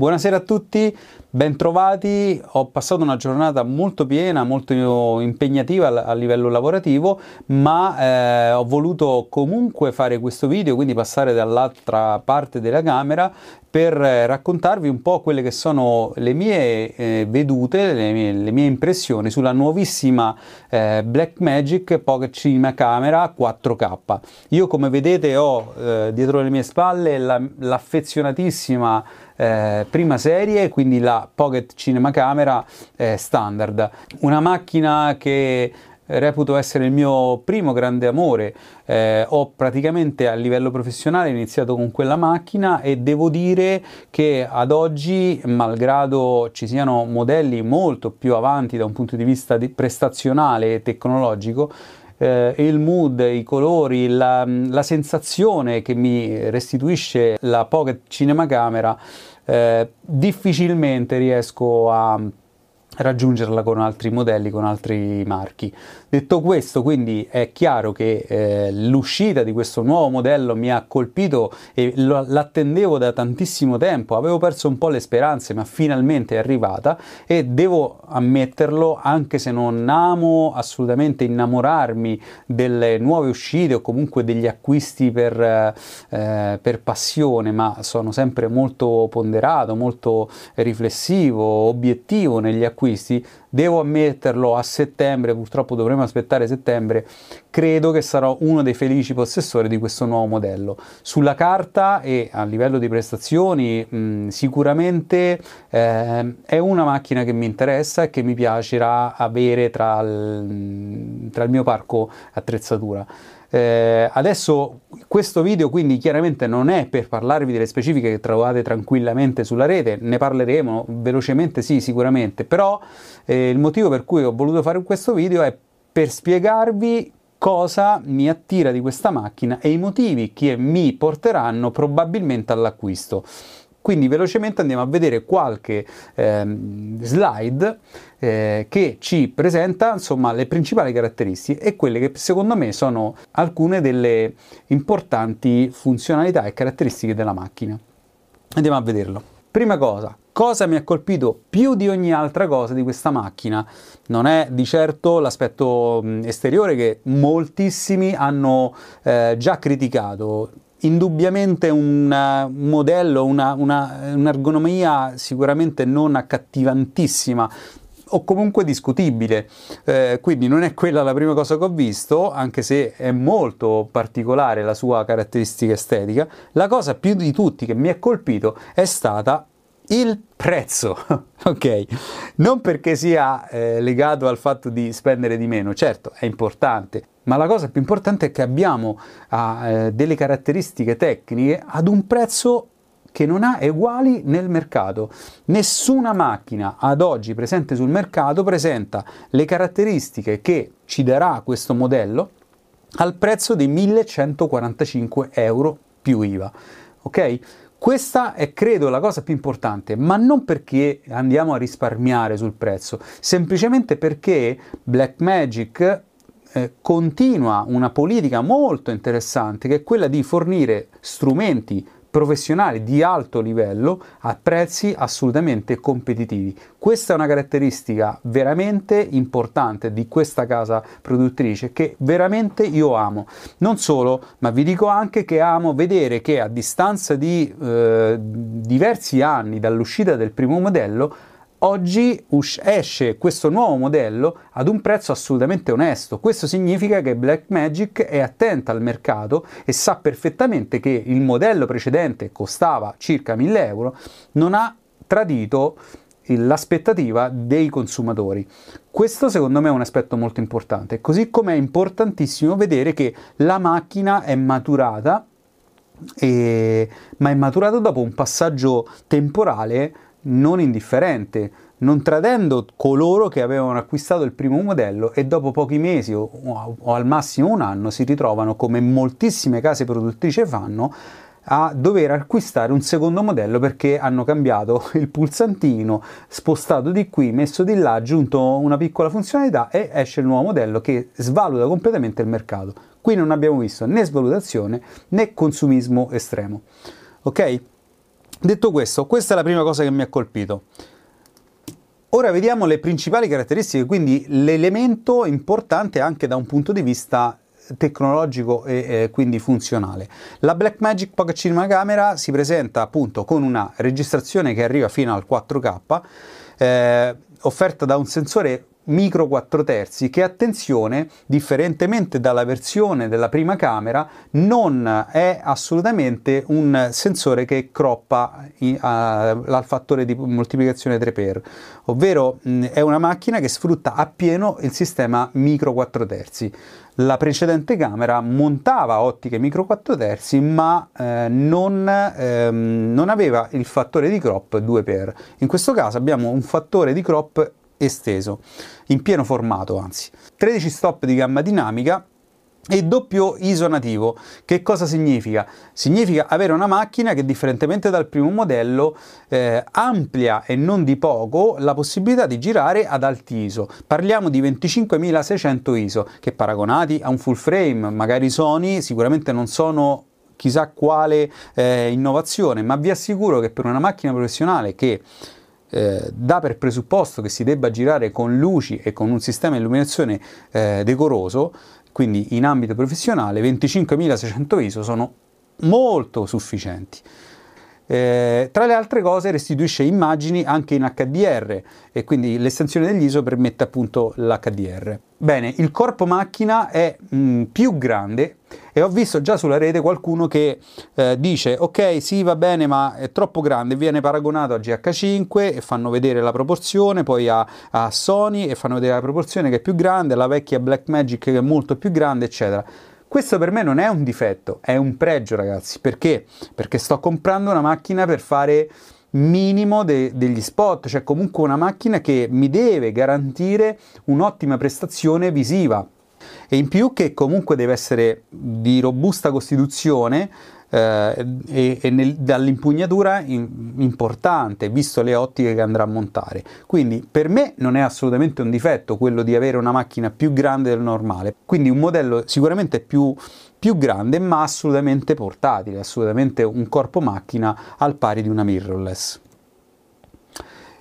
Buonasera a tutti, bentrovati. Ho passato una giornata molto piena, molto impegnativa a livello lavorativo, ma eh, ho voluto comunque fare questo video, quindi passare dall'altra parte della camera per raccontarvi un po' quelle che sono le mie eh, vedute, le mie, le mie, impressioni sulla nuovissima eh, Blackmagic Pocket Cinema Camera 4K. Io come vedete ho eh, dietro le mie spalle la, l'affezionatissima eh, prima serie, quindi la Pocket Cinema Camera eh, standard. Una macchina che reputo essere il mio primo grande amore. Eh, ho praticamente a livello professionale iniziato con quella macchina e devo dire che ad oggi, malgrado ci siano modelli molto più avanti da un punto di vista di prestazionale e tecnologico, eh, il mood, i colori, la, la, sensazione che mi restituisce la Pocket Cinema Camera eh, difficilmente riesco a raggiungerla con altri modelli, con altri marchi. Detto questo, quindi è chiaro che eh, l'uscita di questo nuovo modello mi ha colpito e lo, l'attendevo da tantissimo tempo, avevo perso un po' le speranze, ma finalmente è arrivata e devo ammetterlo, anche se non amo assolutamente innamorarmi delle nuove uscite o comunque degli acquisti per, eh, per passione, ma sono sempre molto ponderato, molto riflessivo, obiettivo negli acquisti acquisti, devo ammetterlo a settembre, purtroppo dovremo aspettare settembre, credo che sarò uno dei felici possessori di questo nuovo modello. Sulla carta e a livello di prestazioni mh, sicuramente eh, è una macchina che mi interessa e che mi piacerà avere tra il, tra il mio parco attrezzatura. Eh, adesso questo video quindi chiaramente non è per parlarvi delle specifiche che trovate tranquillamente sulla rete, ne parleremo velocemente sì sicuramente, però eh, il motivo per cui ho voluto fare questo video è per spiegarvi cosa mi attira di questa macchina e i motivi che mi porteranno probabilmente all'acquisto. Quindi velocemente andiamo a vedere qualche ehm, slide eh, che ci presenta insomma le principali caratteristiche e quelle che secondo me sono alcune delle importanti funzionalità e caratteristiche della macchina. Andiamo a vederlo. Prima cosa, cosa mi ha colpito più di ogni altra cosa di questa macchina? Non è di certo l'aspetto esteriore che moltissimi hanno eh, già criticato indubbiamente un modello, una, una, un'ergonomia sicuramente non accattivantissima o comunque discutibile. Eh, quindi non è quella la prima cosa che ho visto, anche se è molto particolare la sua caratteristica estetica. La cosa più di tutti che mi ha colpito è stata il prezzo, ok? Non perché sia eh, legato al fatto di spendere di meno, certo è importante, ma la cosa più importante è che abbiamo ah, eh, delle caratteristiche tecniche ad un prezzo che non ha uguali nel mercato. Nessuna macchina ad oggi presente sul mercato presenta le caratteristiche che ci darà questo modello al prezzo di 1145 euro più IVA. Ok? Questa è credo la cosa più importante, ma non perché andiamo a risparmiare sul prezzo, semplicemente perché Blackmagic eh, continua una politica molto interessante che è quella di fornire strumenti professionali di alto livello a prezzi assolutamente competitivi. Questa è una caratteristica veramente importante di questa casa produttrice che veramente io amo. Non solo, ma vi dico anche che amo vedere che a distanza di eh, diversi anni dall'uscita del primo modello Oggi esce questo nuovo modello ad un prezzo assolutamente onesto. Questo significa che Blackmagic è attenta al mercato e sa perfettamente che il modello precedente costava circa 1000 euro, non ha tradito l'aspettativa dei consumatori. Questo secondo me è un aspetto molto importante, così come è importantissimo vedere che la macchina è maturata, e, ma è maturata dopo un passaggio temporale non indifferente, non tradendo coloro che avevano acquistato il primo modello e dopo pochi mesi o, o, al massimo un anno si ritrovano, come moltissime case produttrici fanno, a dover acquistare un secondo modello perché hanno cambiato il pulsantino, spostato di qui, messo di là, aggiunto una piccola funzionalità e esce il nuovo modello che svaluta completamente il mercato. Qui non abbiamo visto né svalutazione né consumismo estremo. Ok? Detto questo, questa è la prima cosa che mi ha colpito. Ora vediamo le principali caratteristiche, quindi l'elemento importante anche da un punto di vista tecnologico e eh, quindi funzionale. La Blackmagic Pocket Cinema Camera si presenta appunto con una registrazione che arriva fino al 4K, eh, offerta da un sensore micro 4 terzi che attenzione differentemente dalla versione della prima camera non è assolutamente un sensore che croppa al fattore di moltiplicazione 3x ovvero mh, è una macchina che sfrutta appieno il sistema micro 4 terzi. La precedente camera montava ottiche micro 4 terzi ma eh, non, ehm, non aveva il fattore di crop 2x in questo caso abbiamo un fattore di crop esteso, in pieno formato anzi. 13 stop di gamma dinamica e doppio ISO nativo. Che cosa significa? Significa avere una macchina che differentemente dal primo modello eh, amplia e non di poco la possibilità di girare ad alti ISO. Parliamo di 25.600 ISO che paragonati a un full frame, magari Sony, sicuramente non sono chissà quale eh, innovazione, ma vi assicuro che per una macchina professionale che eh, dà per presupposto che si debba girare con luci e con un sistema di illuminazione eh, decoroso, quindi in ambito professionale 25.600 ISO sono molto sufficienti. Eh, tra le altre cose restituisce immagini anche in HDR e quindi l'estensione degli ISO permette appunto l'HDR. Bene, il corpo macchina è mh, più grande e ho visto già sulla rete qualcuno che eh, dice ok sì va bene ma è troppo grande, viene paragonato a GH5 e fanno vedere la proporzione, poi a, a Sony e fanno vedere la proporzione che è più grande, la vecchia Blackmagic che è molto più grande eccetera. Questo per me non è un difetto, è un pregio ragazzi, perché? Perché sto comprando una macchina per fare minimo de- degli spot, cioè comunque una macchina che mi deve garantire un'ottima prestazione visiva e in più che comunque deve essere di robusta costituzione eh, e, e nel, dall'impugnatura in, importante, visto le ottiche che andrà a montare. Quindi per me non è assolutamente un difetto quello di avere una macchina più grande del normale, quindi un modello sicuramente più, più grande ma assolutamente portatile, assolutamente un corpo macchina al pari di una mirrorless.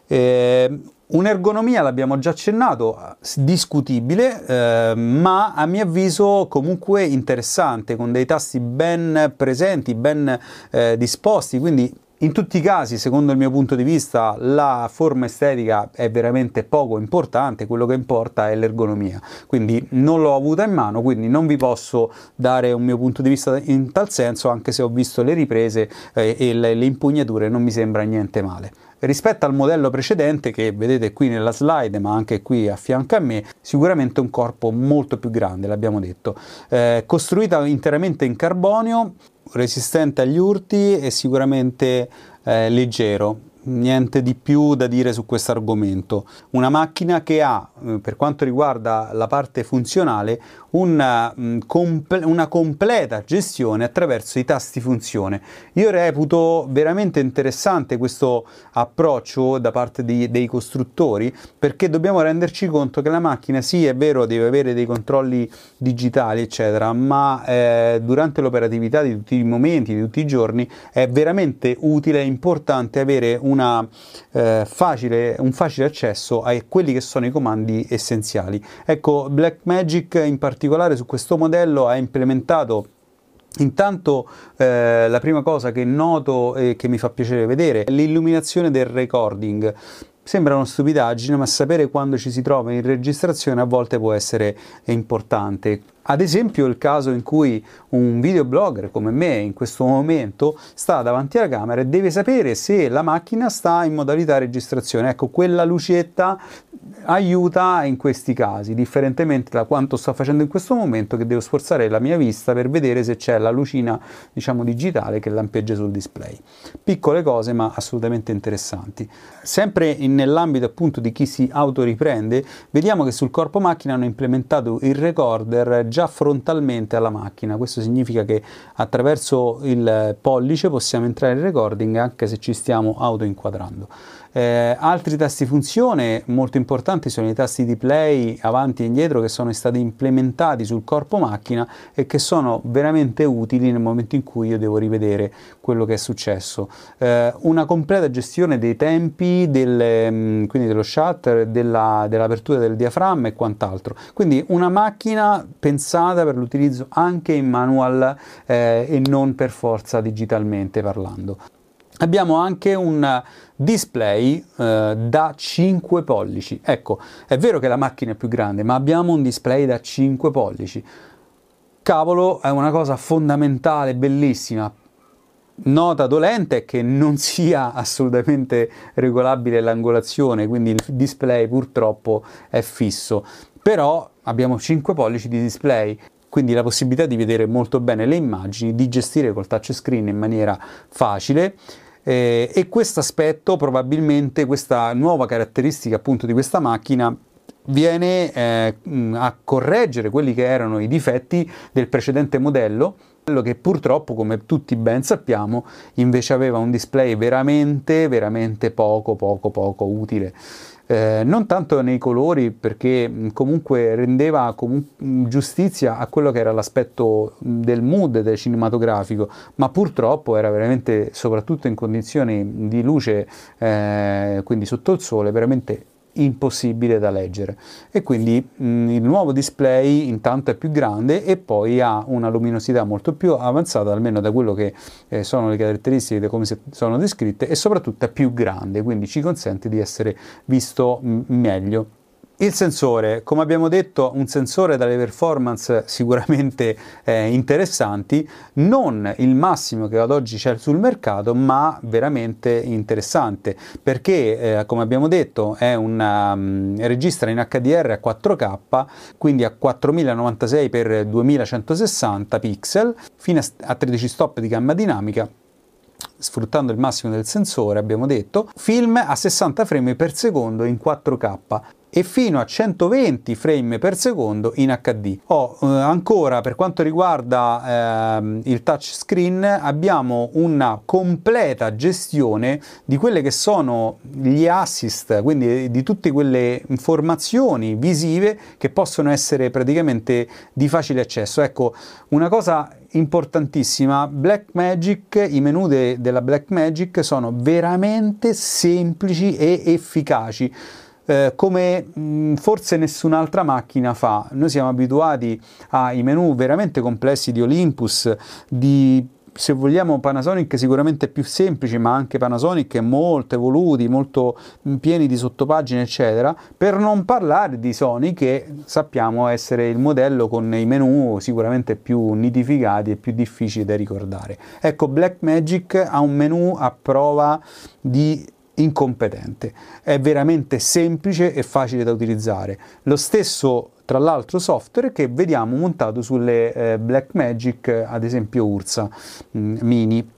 Eh, Un'ergonomia, l'abbiamo già accennato, discutibile, eh, ma a mio avviso comunque interessante, con dei tasti ben presenti, ben eh, disposti, quindi in tutti i casi, secondo il mio punto di vista, la forma estetica è veramente poco importante, quello che importa è l'ergonomia. Quindi non l'ho avuta in mano, quindi non vi posso dare un mio punto di vista in tal senso, anche se ho visto le riprese eh, e le, le impugnature, non mi sembra niente male rispetto al modello precedente che vedete qui nella slide ma anche qui a fianco a me sicuramente un corpo molto più grande l'abbiamo detto eh, costruita interamente in carbonio resistente agli urti e sicuramente eh, leggero niente di più da dire su questo argomento. Una macchina che ha, eh, per quanto riguarda la parte funzionale, una, mm, una, completa gestione attraverso i tasti funzione. Io reputo veramente interessante questo approccio da parte di, dei costruttori perché dobbiamo renderci conto che la macchina sì è vero deve avere dei controlli digitali eccetera ma eh, durante l'operatività di tutti i momenti, di tutti i giorni è veramente utile e importante avere una, eh, facile, un facile accesso a quelli che sono i comandi essenziali. Ecco Blackmagic in particolare particolare su questo modello ha implementato Intanto eh, la prima cosa che noto e che mi fa piacere vedere è l'illuminazione del recording. Sembra una stupidaggine, ma sapere quando ci si trova in registrazione a volte può essere importante. Ad esempio il caso in cui un videoblogger come me in questo momento sta davanti alla camera e deve sapere se la macchina sta in modalità registrazione. Ecco, quella lucetta aiuta in questi casi, differentemente da quanto sto facendo in questo momento che devo sforzare la mia vista per vedere se c'è la lucina, diciamo, digitale che lampeggia sul display. Piccole cose ma assolutamente interessanti. Sempre in, nell'ambito appunto di chi si autoriprende, vediamo che sul corpo macchina hanno implementato il recorder già frontalmente alla macchina. Questo significa che attraverso il pollice possiamo entrare in recording anche se ci stiamo autoinquadrando. Eh, altri tasti funzione molto importanti sono i tasti di play avanti e indietro che sono stati implementati sul corpo macchina e che sono veramente utili nel momento in cui io devo rivedere quello che è successo. Eh, una completa gestione dei tempi, delle, mm, quindi dello shutter, della, dell'apertura del diaframma e quant'altro. Quindi una macchina pensata per l'utilizzo anche in manual eh, e non per forza digitalmente parlando. Abbiamo anche un display eh, da 5 pollici. Ecco, è vero che la macchina è più grande, ma abbiamo un display da 5 pollici. Cavolo, è una cosa fondamentale, bellissima. Nota dolente è che non sia assolutamente regolabile l'angolazione, quindi il display purtroppo è fisso. Però abbiamo 5 pollici di display quindi la possibilità di vedere molto bene le immagini, di gestire col touchscreen in maniera facile eh, e questo aspetto probabilmente, questa nuova caratteristica appunto di questa macchina viene eh, a correggere quelli che erano i difetti del precedente modello, che purtroppo, come tutti ben sappiamo, invece aveva un display veramente, veramente poco, poco, poco utile eh, non tanto nei colori perché comunque rendeva comu- giustizia a quello che era l'aspetto del mood del cinematografico, ma purtroppo era veramente, soprattutto in condizioni di luce, eh, quindi sotto il sole, veramente impossibile da leggere. E quindi mh, il nuovo display intanto è più grande e poi ha una luminosità molto più avanzata almeno da quello che eh, sono le caratteristiche come sono descritte e soprattutto è più grande quindi ci consente di essere visto mh, meglio il sensore, come abbiamo detto, un sensore dalle performance sicuramente eh, interessanti, non il massimo che ad oggi c'è sul mercato, ma veramente interessante, perché eh, come abbiamo detto è una, um, registra in HDR a 4K, quindi a 4096 x 2160 pixel, fino a 13 stop di gamma dinamica sfruttando il massimo del sensore, abbiamo detto, film a 60 frame per secondo in 4K e fino a 120 frame per secondo in HD. Oh, eh, ancora per quanto riguarda eh, il touchscreen abbiamo una completa gestione di quelle che sono gli assist, quindi di tutte quelle informazioni visive che possono essere praticamente di facile accesso. Ecco, una cosa importantissima, Blackmagic, i menu de- della Blackmagic sono veramente semplici e efficaci eh, come mh, forse nessun'altra macchina fa. Noi siamo abituati ai menu veramente complessi di Olympus, di se vogliamo Panasonic sicuramente più semplici, ma anche Panasonic molto evoluti, molto pieni di sottopagine, eccetera, per non parlare di Sony che sappiamo essere il modello con i menu sicuramente più nidificati e più difficili da ricordare. Ecco, Blackmagic ha un menu a prova di incompetente. È veramente semplice e facile da utilizzare. Lo stesso, tra l'altro, software che vediamo montato sulle eh, Blackmagic, ad esempio Ursa mh, mm, Mini.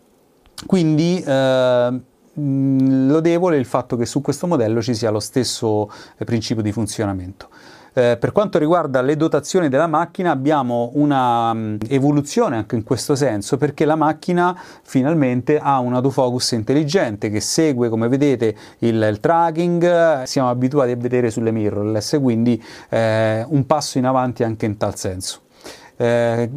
Quindi eh, lodevole il fatto che su questo modello ci sia lo stesso eh, principio di funzionamento. Eh, per quanto riguarda le dotazioni della macchina abbiamo una um, evoluzione anche in questo senso perché la macchina finalmente ha un autofocus intelligente che segue come vedete il, il tracking, siamo abituati a vedere sulle mirrorless, quindi eh, un passo in avanti anche in tal senso. Eh,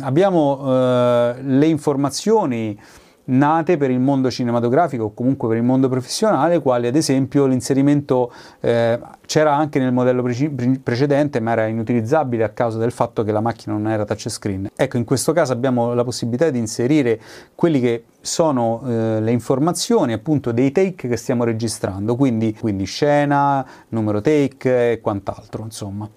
abbiamo eh, le informazioni nate per il mondo cinematografico o comunque per il mondo professionale, quali ad esempio l'inserimento eh, c'era anche nel modello pre- precedente, ma era inutilizzabile a causa del fatto che la macchina non era touchscreen. Ecco, in questo caso abbiamo la possibilità di inserire quelli che sono eh, le informazioni appunto dei take che stiamo registrando, quindi, quindi scena, numero take e quant'altro, insomma.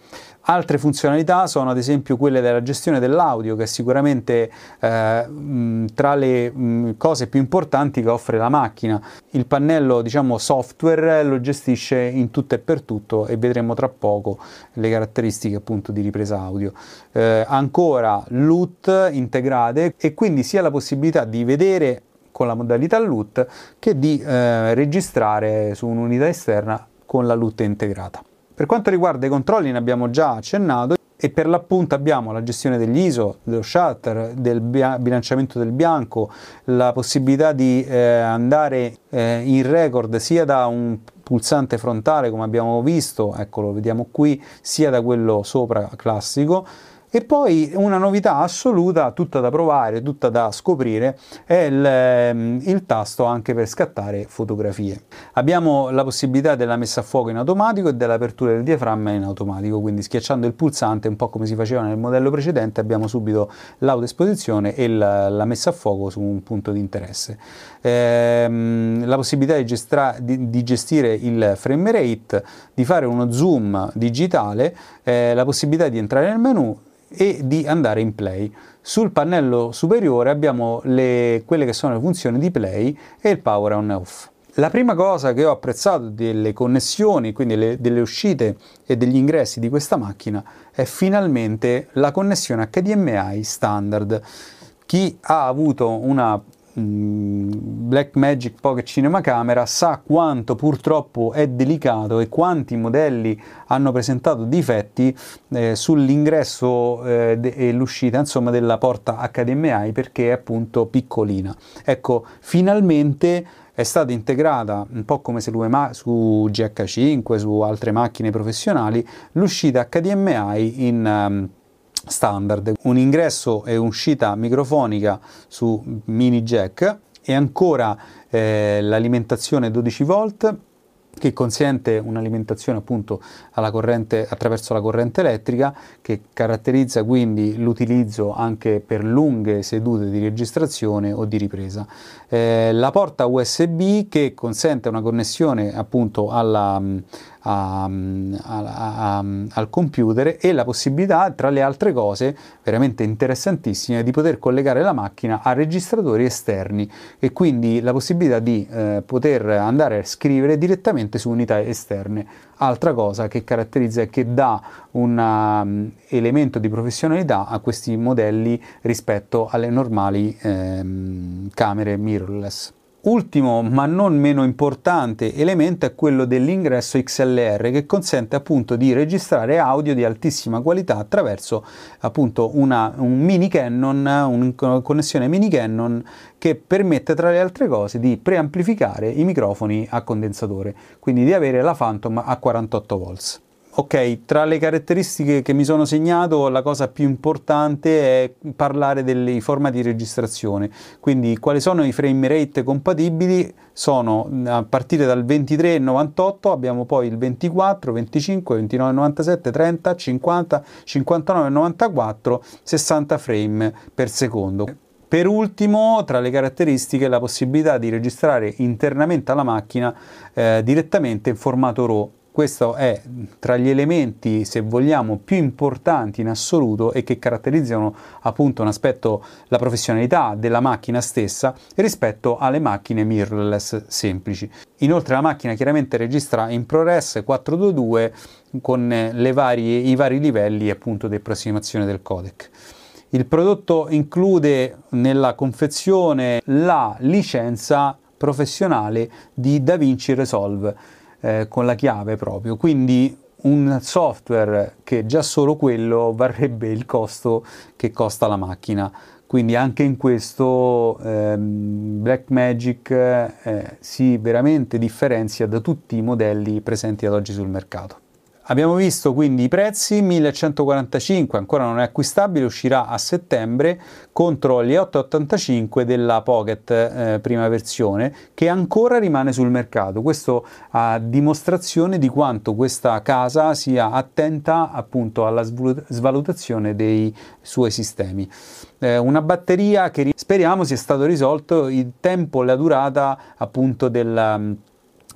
Altre funzionalità sono ad esempio quelle della gestione dell'audio, che è sicuramente eh, tra le mh, cose più importanti che offre la macchina. Il pannello, diciamo, software lo gestisce in tutto e per tutto e vedremo tra poco le caratteristiche appunto di ripresa audio. Eh, ancora LUT integrate e quindi sia la possibilità di vedere con la modalità LUT che di eh, registrare su un'unità esterna con la LUT integrata. Per quanto riguarda i controlli ne abbiamo già accennato e per l'appunto abbiamo la gestione degli ISO, dello shutter, del bilanciamento del bianco, la possibilità di eh, andare eh, in record sia da un pulsante frontale come abbiamo visto, ecco lo vediamo qui, sia da quello sopra classico e poi una novità assoluta, tutta da provare, tutta da scoprire, è il, ehm, il, tasto anche per scattare fotografie. Abbiamo la possibilità della messa a fuoco in automatico e dell'apertura del diaframma in automatico, quindi schiacciando il pulsante, un po' come si faceva nel modello precedente, abbiamo subito l'autoesposizione e la, la messa a fuoco su un punto di interesse. Ehm, la possibilità di, gestra, di, di, gestire il frame rate, di fare uno zoom digitale, eh, la possibilità di entrare nel menu e di andare in play. Sul pannello superiore abbiamo le, quelle che sono le funzioni di play e il power on e off. La prima cosa che ho apprezzato delle connessioni, quindi le, delle uscite e degli ingressi di questa macchina, è finalmente la connessione HDMI standard. Chi ha avuto una Blackmagic Pocket Cinema Camera sa quanto purtroppo è delicato e quanti modelli hanno presentato difetti eh, sull'ingresso eh, e l'uscita insomma della porta HDMI perché è appunto piccolina. Ecco, finalmente è stata integrata un po' come se lui ma- su GH5, su altre macchine professionali, l'uscita HDMI in um, standard, un ingresso e uscita microfonica su mini jack e ancora eh, l'alimentazione 12 volt che consente un'alimentazione appunto corrente, attraverso la corrente elettrica che caratterizza quindi l'utilizzo anche per lunghe sedute di registrazione o di ripresa. Eh, la porta USB che consente una connessione appunto alla, a, a, a, al computer e la possibilità, tra le altre cose veramente interessantissime, di poter collegare la macchina a registratori esterni e quindi la possibilità di eh, poter andare a scrivere direttamente su unità esterne. Altra cosa che caratterizza e che dà un um, elemento di professionalità a questi modelli rispetto alle normali ehm, camere mirrorless. Ultimo, ma non meno importante elemento è quello dell'ingresso XLR che consente appunto di registrare audio di altissima qualità attraverso appunto una, un mini Canon, una connessione mini Canon che permette tra le altre cose di preamplificare i microfoni a condensatore, quindi di avere la Phantom a 48 volts. Ok, tra le caratteristiche che mi sono segnato, la cosa più importante è parlare dei formati di registrazione. Quindi, quali sono i frame rate compatibili? Sono a partire dal 23,98, abbiamo poi il 24, 25, 29,97, 30, 50, 59,94, 60 frame per secondo. Per ultimo, tra le caratteristiche, la possibilità di registrare internamente alla macchina eh, direttamente in formato RAW questo è tra gli elementi, se vogliamo, più importanti in assoluto e che caratterizzano appunto un aspetto, la professionalità della macchina stessa rispetto alle macchine mirrorless semplici. Inoltre la macchina chiaramente registra in ProRes 422 con varie, i vari livelli appunto di approssimazione del codec. Il prodotto include nella confezione la licenza professionale di DaVinci Resolve eh, con la chiave proprio, quindi un software che già solo quello varrebbe il costo che costa la macchina. Quindi anche in questo ehm, Blackmagic eh, si veramente differenzia da tutti i modelli presenti ad oggi sul mercato. Abbiamo visto quindi i prezzi, 1145 ancora non è acquistabile, uscirà a settembre contro gli 885 della Pocket eh, prima versione che ancora rimane sul mercato. Questo a dimostrazione di quanto questa casa sia attenta appunto alla svalutazione dei suoi sistemi. Eh, una batteria che speriamo sia stato risolto il tempo e la durata appunto del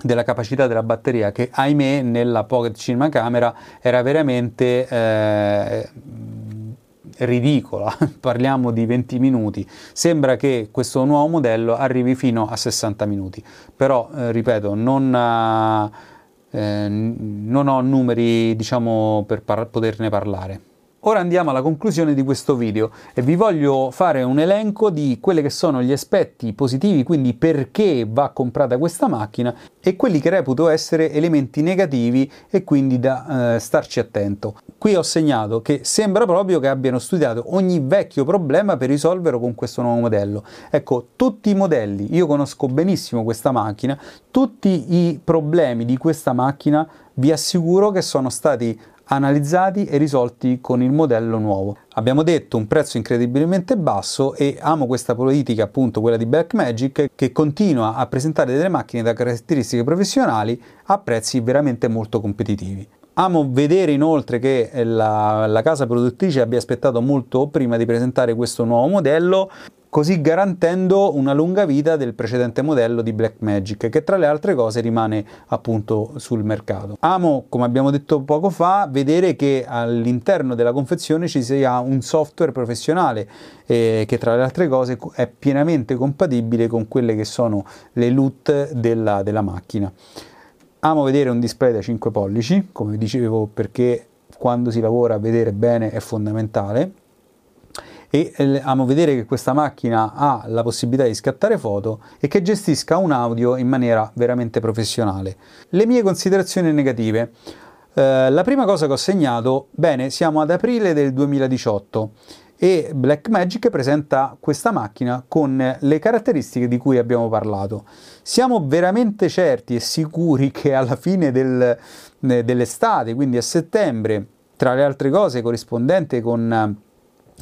della capacità della batteria che ahimè nella Pocket Cinema Camera era veramente eh, ridicola, parliamo di 20 minuti, sembra che questo nuovo modello arrivi fino a 60 minuti, però eh, ripeto non, eh, non, ho numeri diciamo per par- poterne parlare. Ora andiamo alla conclusione di questo video e vi voglio fare un elenco di quelli che sono gli aspetti positivi, quindi perché va comprata questa macchina e quelli che reputo essere elementi negativi e quindi da eh, starci attento. Qui ho segnato che sembra proprio che abbiano studiato ogni vecchio problema per risolverlo con questo nuovo modello. Ecco, tutti i modelli, io conosco benissimo questa macchina, tutti i problemi di questa macchina vi assicuro che sono stati analizzati e risolti con il modello nuovo. Abbiamo detto un prezzo incredibilmente basso e amo questa politica, appunto quella di Blackmagic, che continua a presentare delle macchine da caratteristiche professionali a prezzi veramente molto competitivi. Amo vedere inoltre che la, la, casa produttrice abbia aspettato molto prima di presentare questo nuovo modello così garantendo una lunga vita del precedente modello di Blackmagic che tra le altre cose rimane appunto sul mercato. Amo, come abbiamo detto poco fa, vedere che all'interno della confezione ci sia un software professionale eh, che tra le altre cose è pienamente compatibile con quelle che sono le LUT della, della macchina. Amo vedere un display da 5 pollici, come dicevo perché quando si lavora vedere bene è fondamentale e eh, amo vedere che questa macchina ha la possibilità di scattare foto e che gestisca un audio in maniera veramente professionale. Le mie considerazioni negative. Eh, la prima cosa che ho segnato, bene, siamo ad aprile del 2018 e Blackmagic presenta questa macchina con le caratteristiche di cui abbiamo parlato. Siamo veramente certi e sicuri che alla fine del, dell'estate, quindi a settembre, tra le altre cose corrispondente con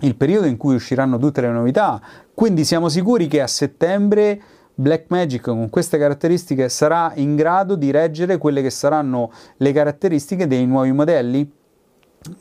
il periodo in cui usciranno tutte le novità, quindi siamo sicuri che a settembre Blackmagic con queste caratteristiche sarà in grado di reggere quelle che saranno le caratteristiche dei nuovi modelli?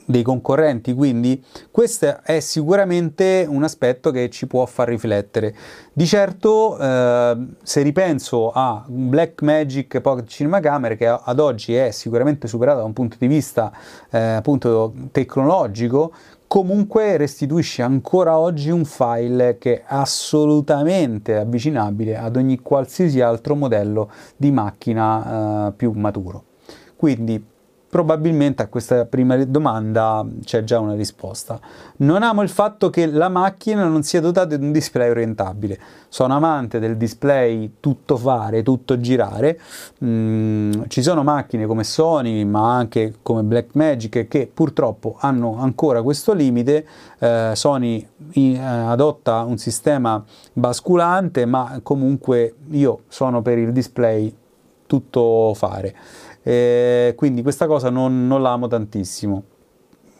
dei concorrenti, quindi questo è sicuramente un aspetto che ci può far riflettere. Di certo, eh, se ripenso a Blackmagic Pocket Cinema Camera, che ad oggi è sicuramente superato da un punto di vista eh, appunto tecnologico, comunque restituisce ancora oggi un file che è assolutamente avvicinabile ad ogni qualsiasi altro modello di macchina eh, più maturo. Quindi probabilmente a questa prima domanda c'è già una risposta. Non amo il fatto che la macchina non sia dotata di un display orientabile. Sono amante del display tutto fare, tutto girare. Mm, ci sono macchine come Sony, ma anche come Blackmagic che purtroppo hanno ancora questo limite. Eh, Sony eh, adotta un sistema basculante, ma comunque io sono per il display tutto fare. Eh, quindi questa cosa non, non l'amo tantissimo.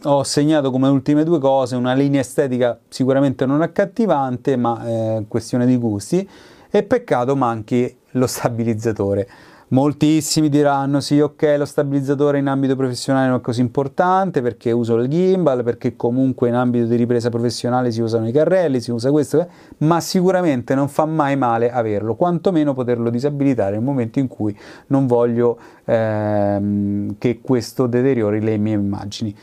Ho segnato come ultime due cose una linea estetica sicuramente non accattivante, ma eh, questione di gusti, e peccato manchi lo stabilizzatore. Moltissimi diranno sì, ok, lo stabilizzatore in ambito professionale non è così importante perché uso il gimbal, perché comunque in ambito di ripresa professionale si usano i carrelli, si usa questo, ma sicuramente non fa mai male averlo, quantomeno poterlo disabilitare nel momento in cui non voglio ehm, che questo deteriori le mie immagini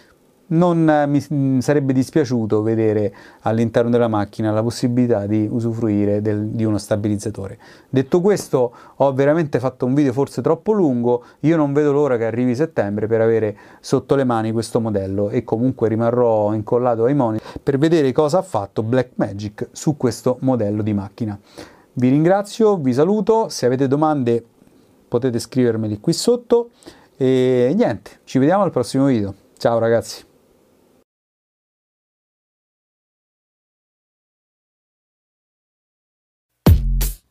non eh, mi mm, sarebbe dispiaciuto vedere all'interno della macchina la possibilità di usufruire del, di uno stabilizzatore. Detto questo, ho veramente fatto un video forse troppo lungo, io non vedo l'ora che arrivi settembre per avere sotto le mani questo modello e comunque rimarrò incollato ai monitor per vedere cosa ha fatto Blackmagic su questo modello di macchina. Vi ringrazio, vi saluto, se avete domande potete scrivermeli qui sotto e niente, ci vediamo al prossimo video. Ciao ragazzi!